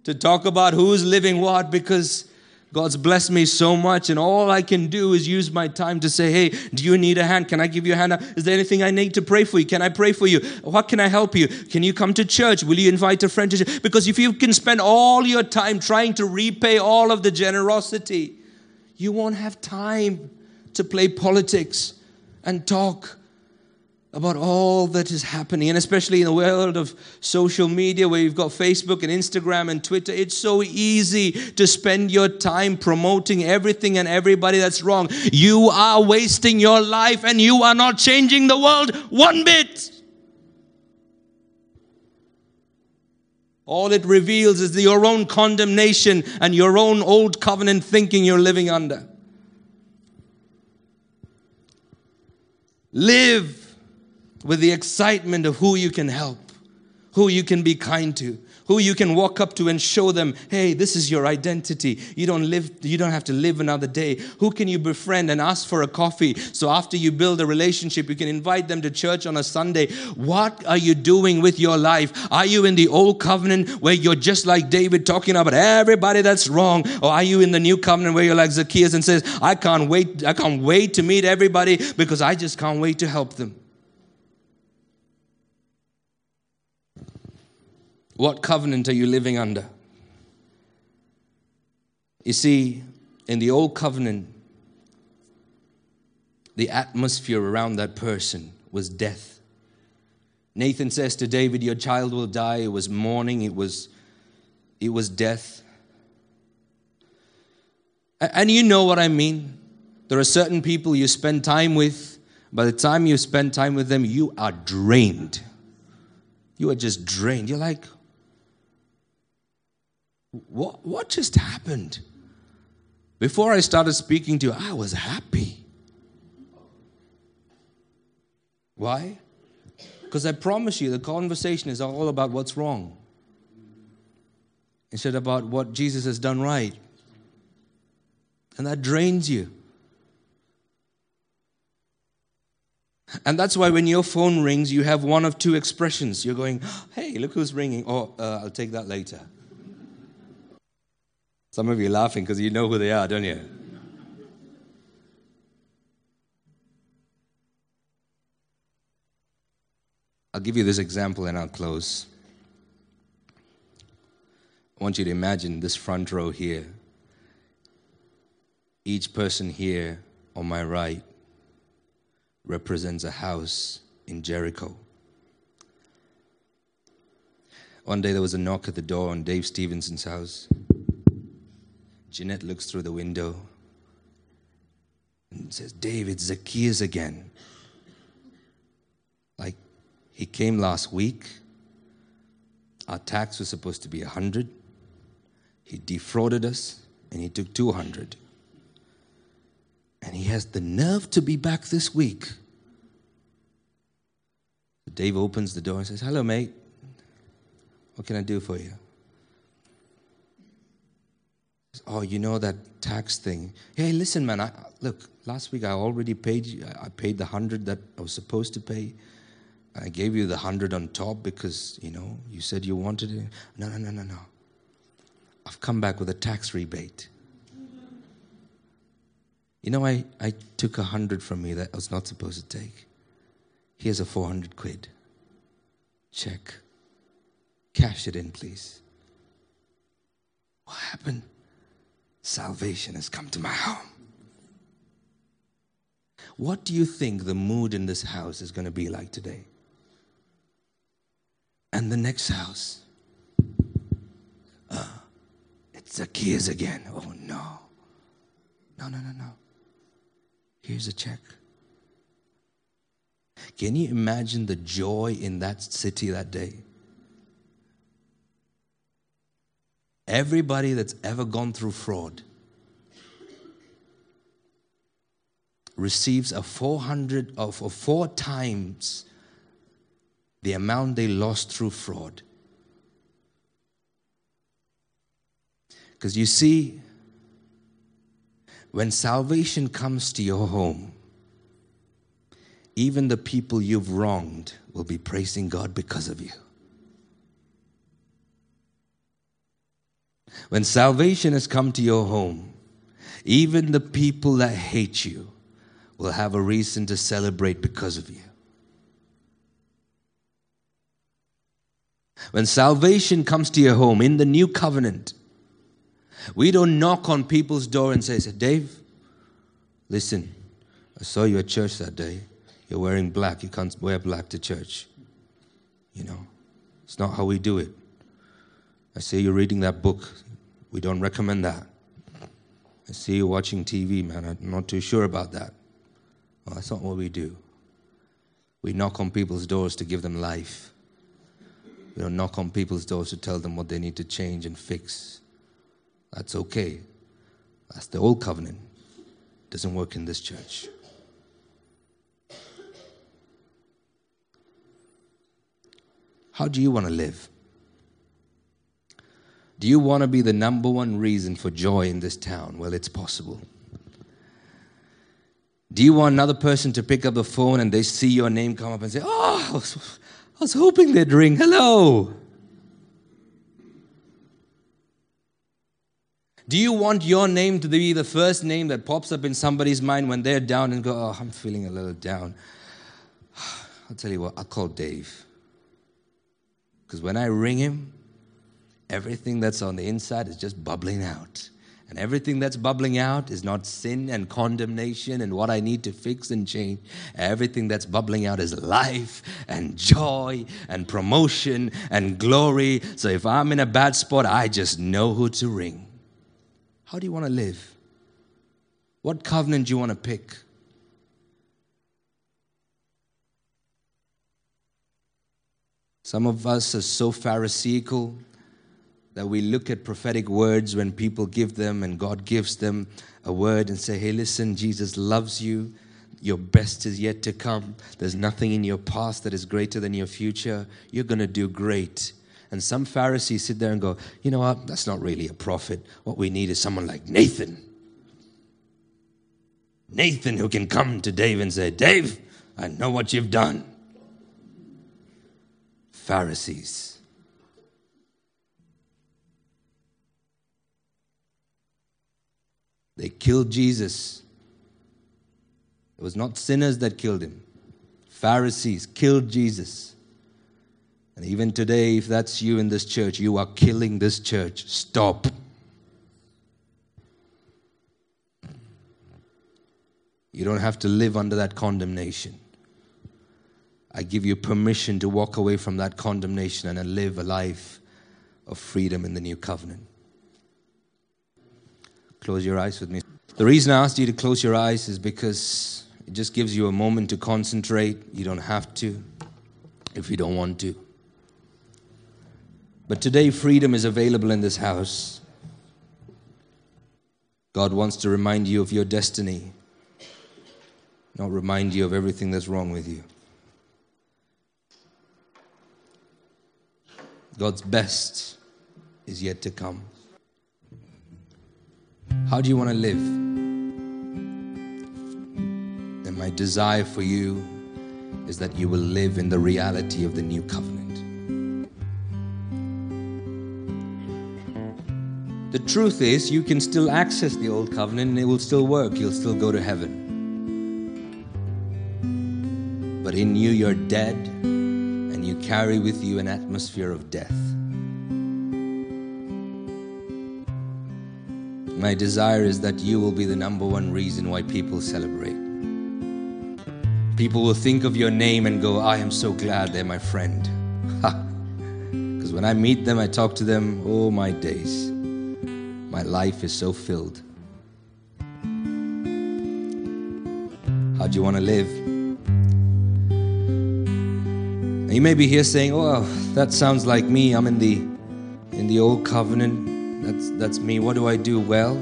to talk about who's living what because God's blessed me so much, and all I can do is use my time to say, Hey, do you need a hand? Can I give you a hand? Is there anything I need to pray for you? Can I pray for you? What can I help you? Can you come to church? Will you invite a friend to church? Because if you can spend all your time trying to repay all of the generosity, you won't have time to play politics and talk about all that is happening, and especially in the world of social media where you've got Facebook and Instagram and Twitter, it's so easy to spend your time promoting everything and everybody that's wrong. You are wasting your life and you are not changing the world one bit. All it reveals is your own condemnation and your own old covenant thinking you're living under. Live with the excitement of who you can help, who you can be kind to, who you can walk up to and show them, hey, this is your identity. You don't live, you don't have to live another day. Who can you befriend and ask for a coffee? So after you build a relationship, you can invite them to church on a Sunday. What are you doing with your life? Are you in the old covenant where you're just like David talking about everybody that's wrong? Or are you in the new covenant where you're like Zacchaeus and says, I can't wait, I can't wait to meet everybody because I just can't wait to help them? What covenant are you living under? You see, in the old covenant, the atmosphere around that person was death. Nathan says to David, Your child will die. It was mourning, it was, it was death. And you know what I mean. There are certain people you spend time with. By the time you spend time with them, you are drained. You are just drained. You're like, what, what just happened? Before I started speaking to you, I was happy. Why? Because I promise you, the conversation is all about what's wrong instead about what Jesus has done right. And that drains you. And that's why when your phone rings, you have one of two expressions. You're going, hey, look who's ringing. Or uh, I'll take that later. Some of you are laughing because you know who they are, don't you? I'll give you this example and I'll close. I want you to imagine this front row here. Each person here on my right represents a house in Jericho. One day there was a knock at the door on Dave Stevenson's house. Jeanette looks through the window and says, David, Zacchaeus again. Like, he came last week. Our tax was supposed to be a hundred. He defrauded us and he took 200. And he has the nerve to be back this week. Dave opens the door and says, Hello, mate. What can I do for you? Oh, you know that tax thing. Hey, listen, man. I, look, last week I already paid you. I paid the hundred that I was supposed to pay. I gave you the hundred on top because you know you said you wanted it. No, no, no, no, no. I've come back with a tax rebate. You know, I, I took a hundred from me that I was not supposed to take. Here's a 400 quid. Check. Cash it in, please. What happened? Salvation has come to my home. What do you think the mood in this house is going to be like today? And the next house? Uh, it's Zacchaeus again. Oh no. No, no, no, no. Here's a check. Can you imagine the joy in that city that day? Everybody that's ever gone through fraud receives a 400 of or four times the amount they lost through fraud. Because you see, when salvation comes to your home, even the people you've wronged will be praising God because of you. When salvation has come to your home, even the people that hate you will have a reason to celebrate because of you. When salvation comes to your home in the new covenant, we don't knock on people's door and say, Dave, listen, I saw you at church that day. You're wearing black. You can't wear black to church. You know, it's not how we do it. I see you're reading that book. We don't recommend that. I see you're watching TV, man. I'm not too sure about that. Well, that's not what we do. We knock on people's doors to give them life. We don't knock on people's doors to tell them what they need to change and fix. That's okay. That's the old covenant. Doesn't work in this church. How do you want to live? Do you want to be the number one reason for joy in this town? Well, it's possible. Do you want another person to pick up the phone and they see your name come up and say, Oh, I was, I was hoping they'd ring. Hello. Do you want your name to be the first name that pops up in somebody's mind when they're down and go, Oh, I'm feeling a little down? I'll tell you what, I'll call Dave. Because when I ring him, everything that's on the inside is just bubbling out. And everything that's bubbling out is not sin and condemnation and what I need to fix and change. Everything that's bubbling out is life and joy and promotion and glory. So if I'm in a bad spot, I just know who to ring. How do you want to live? What covenant do you want to pick? Some of us are so Pharisaical that we look at prophetic words when people give them and God gives them a word and say, hey, listen, Jesus loves you. Your best is yet to come. There's nothing in your past that is greater than your future. You're going to do great. And some Pharisees sit there and go, you know what? That's not really a prophet. What we need is someone like Nathan. Nathan who can come to Dave and say, Dave, I know what you've done. Pharisees. They killed Jesus. It was not sinners that killed him, Pharisees killed Jesus. And even today, if that's you in this church, you are killing this church. Stop. You don't have to live under that condemnation. I give you permission to walk away from that condemnation and live a life of freedom in the new covenant. Close your eyes with me. The reason I asked you to close your eyes is because it just gives you a moment to concentrate. You don't have to if you don't want to. But today, freedom is available in this house. God wants to remind you of your destiny, not remind you of everything that's wrong with you. God's best is yet to come. How do you want to live? And my desire for you is that you will live in the reality of the new covenant. The truth is, you can still access the old covenant and it will still work. You'll still go to heaven. But in you, you're dead and you carry with you an atmosphere of death. My desire is that you will be the number one reason why people celebrate. People will think of your name and go, I am so glad they're my friend. Because when I meet them, I talk to them, oh my days. My life is so filled. How do you want to live? And you may be here saying, "Oh, that sounds like me. I'm in the in the old covenant. That's, that's me. What do I do? Well,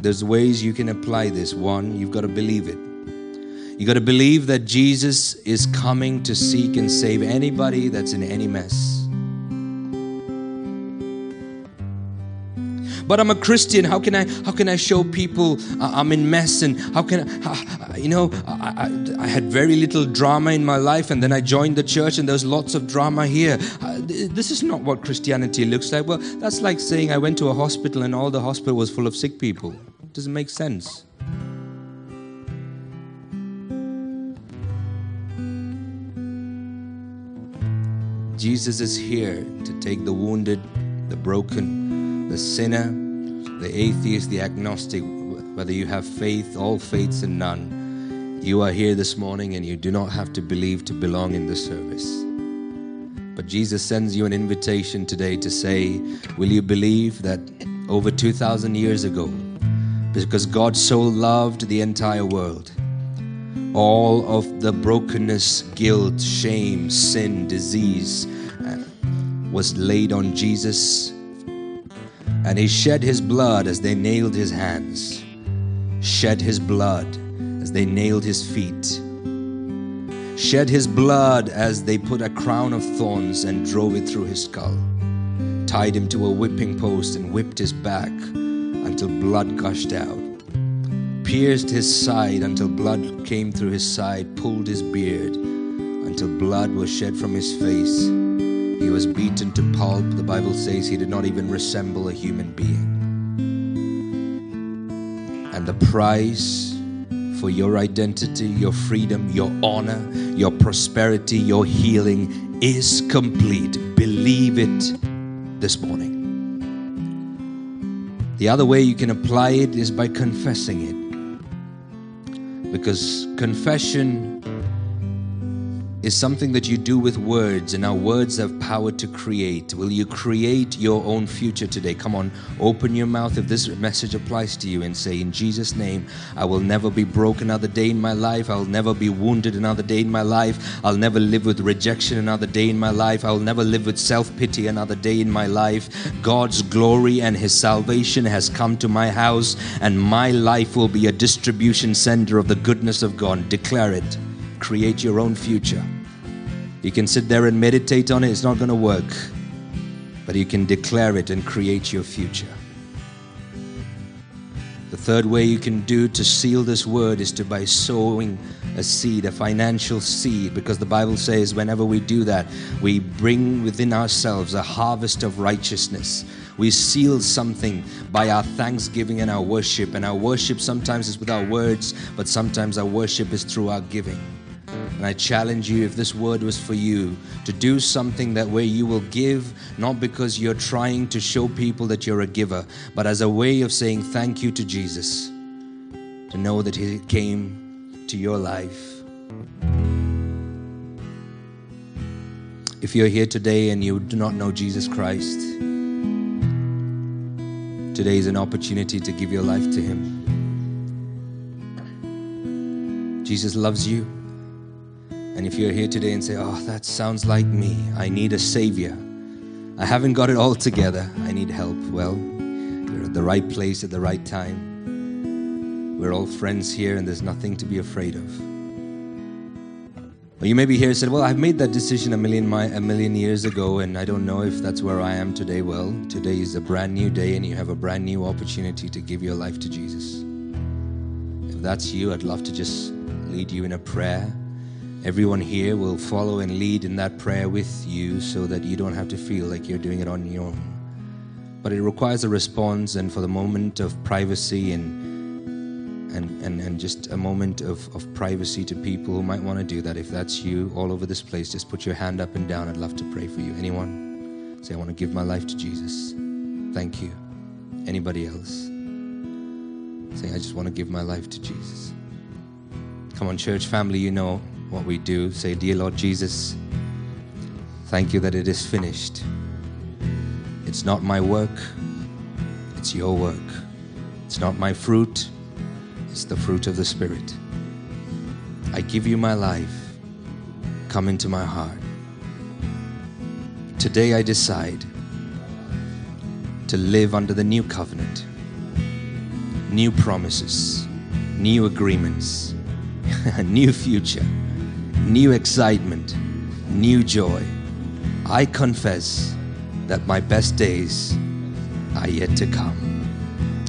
there's ways you can apply this. One, you've got to believe it. You've got to believe that Jesus is coming to seek and save anybody that's in any mess. But I'm a Christian. How can I how can I show people uh, I'm in mess and how can I, uh, you know I, I, I, had very little drama in my life and then I joined the church and there's lots of drama here. Uh, this is not what Christianity looks like. Well, that's like saying I went to a hospital and all the hospital was full of sick people. It doesn't make sense. Jesus is here to take the wounded, the broken, the sinner, the atheist, the agnostic, whether you have faith, all faiths, and none. You are here this morning and you do not have to believe to belong in the service. But Jesus sends you an invitation today to say, Will you believe that over 2,000 years ago, because God so loved the entire world, all of the brokenness, guilt, shame, sin, disease uh, was laid on Jesus. And he shed his blood as they nailed his hands, shed his blood as they nailed his feet, shed his blood as they put a crown of thorns and drove it through his skull, tied him to a whipping post and whipped his back until blood gushed out. Pierced his side until blood came through his side, pulled his beard until blood was shed from his face. He was beaten to pulp. The Bible says he did not even resemble a human being. And the price for your identity, your freedom, your honor, your prosperity, your healing is complete. Believe it this morning. The other way you can apply it is by confessing it. Because confession is something that you do with words, and our words have power to create. Will you create your own future today? Come on, open your mouth if this message applies to you and say, In Jesus' name, I will never be broke another day in my life. I'll never be wounded another day in my life. I'll never live with rejection another day in my life. I'll never live with self pity another day in my life. God's glory and His salvation has come to my house, and my life will be a distribution center of the goodness of God. Declare it create your own future. You can sit there and meditate on it, it's not going to work. But you can declare it and create your future. The third way you can do to seal this word is to by sowing a seed, a financial seed, because the Bible says whenever we do that, we bring within ourselves a harvest of righteousness. We seal something by our thanksgiving and our worship. And our worship sometimes is with our words, but sometimes our worship is through our giving. And I challenge you, if this word was for you, to do something that way you will give, not because you're trying to show people that you're a giver, but as a way of saying thank you to Jesus, to know that He came to your life. If you're here today and you do not know Jesus Christ, today is an opportunity to give your life to Him. Jesus loves you. And if you're here today and say, Oh, that sounds like me, I need a Savior. I haven't got it all together, I need help. Well, you're at the right place at the right time. We're all friends here, and there's nothing to be afraid of. Or you may be here and said, Well, I've made that decision a million, my, a million years ago, and I don't know if that's where I am today. Well, today is a brand new day, and you have a brand new opportunity to give your life to Jesus. If that's you, I'd love to just lead you in a prayer Everyone here will follow and lead in that prayer with you so that you don't have to feel like you're doing it on your own. But it requires a response and for the moment of privacy and and, and, and just a moment of, of privacy to people who might want to do that. If that's you all over this place, just put your hand up and down. I'd love to pray for you. Anyone? Say, I want to give my life to Jesus. Thank you. Anybody else? Say, I just want to give my life to Jesus. Come on, church family, you know what we do. Say, Dear Lord Jesus, thank you that it is finished. It's not my work, it's your work. It's not my fruit, it's the fruit of the Spirit. I give you my life. Come into my heart. Today I decide to live under the new covenant, new promises, new agreements, a new future new excitement, new joy. I confess that my best days are yet to come.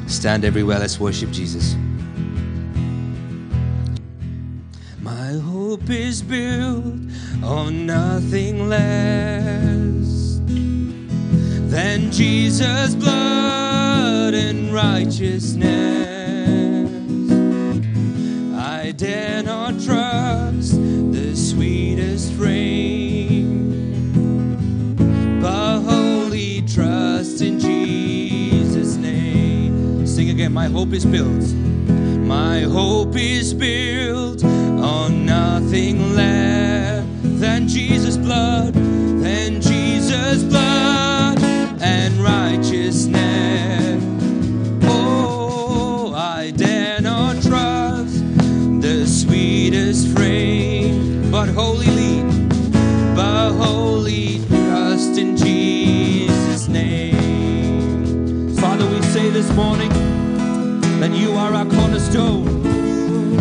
Stand everywhere. Let's worship Jesus. My hope is built on nothing less than Jesus' blood and righteousness. I dare not trust frame, but wholly trust in Jesus' name. Sing again. My hope is built. My hope is built on nothing less than Jesus' blood, than Jesus' blood and righteousness. That you are our cornerstone,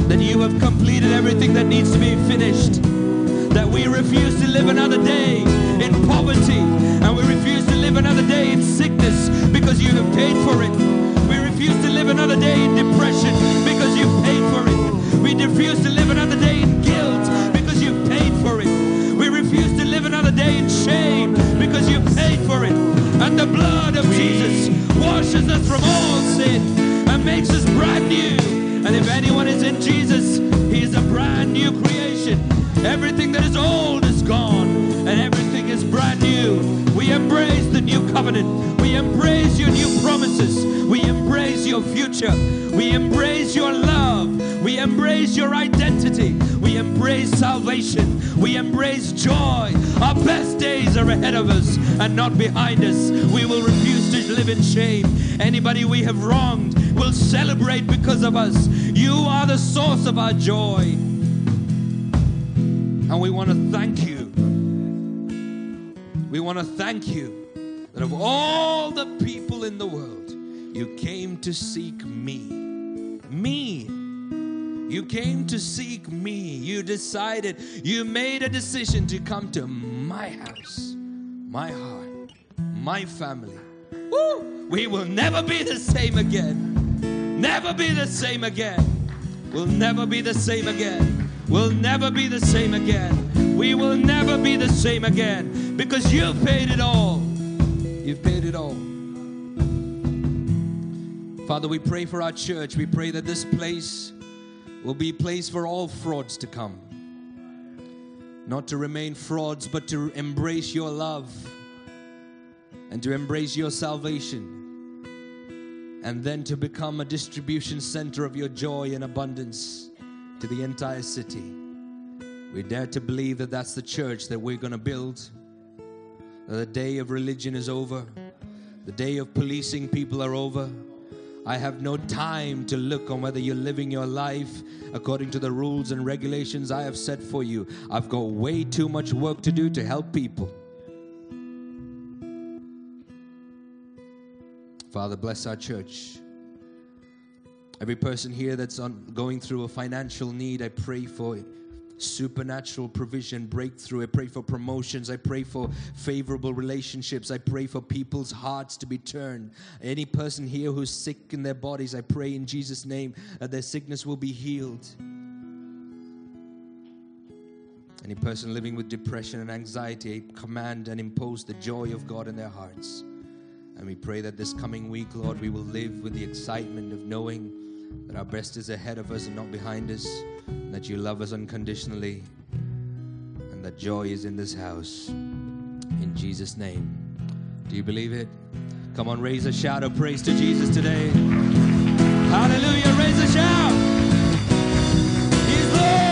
that you have completed everything that needs to be finished, that we refuse to live another day in poverty, and we refuse to live another day in sickness because you have paid for it. We refuse to live another day in depression because you've paid for it. We refuse to live another day in guilt because you've paid for it. We refuse to live another day in shame because you've paid for it. And the blood of Jesus washes us from all sin makes us brand new. And if anyone is in Jesus, he is a brand new creation. Everything that is old is gone, and everything is brand new. We embrace the new covenant. We embrace your new promises. We embrace your future. We embrace your love. We embrace your identity. We embrace salvation. We embrace joy. Our best days are ahead of us and not behind us. We will refuse to live in shame. Anybody we have wronged will celebrate because of us. You are the source of our joy. And we want to thank you. We want to thank you that of all the people in the world, you came to seek me. Me. You came to seek me. You decided, you made a decision to come to my house, my heart, my family. Woo! We will never be the same again. Never be the same again. We'll never be the same again. We'll never be the same again. We will never be the same again because you've paid it all. You've paid it all. Father, we pray for our church. We pray that this place will be a place for all frauds to come. Not to remain frauds, but to embrace your love and to embrace your salvation. And then to become a distribution center of your joy and abundance to the entire city. We dare to believe that that's the church that we're going to build. The day of religion is over, the day of policing people are over. I have no time to look on whether you're living your life according to the rules and regulations I have set for you. I've got way too much work to do to help people. Father, bless our church. Every person here that's on, going through a financial need, I pray for supernatural provision, breakthrough. I pray for promotions. I pray for favorable relationships. I pray for people's hearts to be turned. Any person here who's sick in their bodies, I pray in Jesus' name that their sickness will be healed. Any person living with depression and anxiety, I command and impose the joy of God in their hearts. And we pray that this coming week, Lord, we will live with the excitement of knowing that our best is ahead of us and not behind us, that you love us unconditionally, and that joy is in this house. In Jesus' name. Do you believe it? Come on, raise a shout of praise to Jesus today. Hallelujah, raise a shout. He's Lord.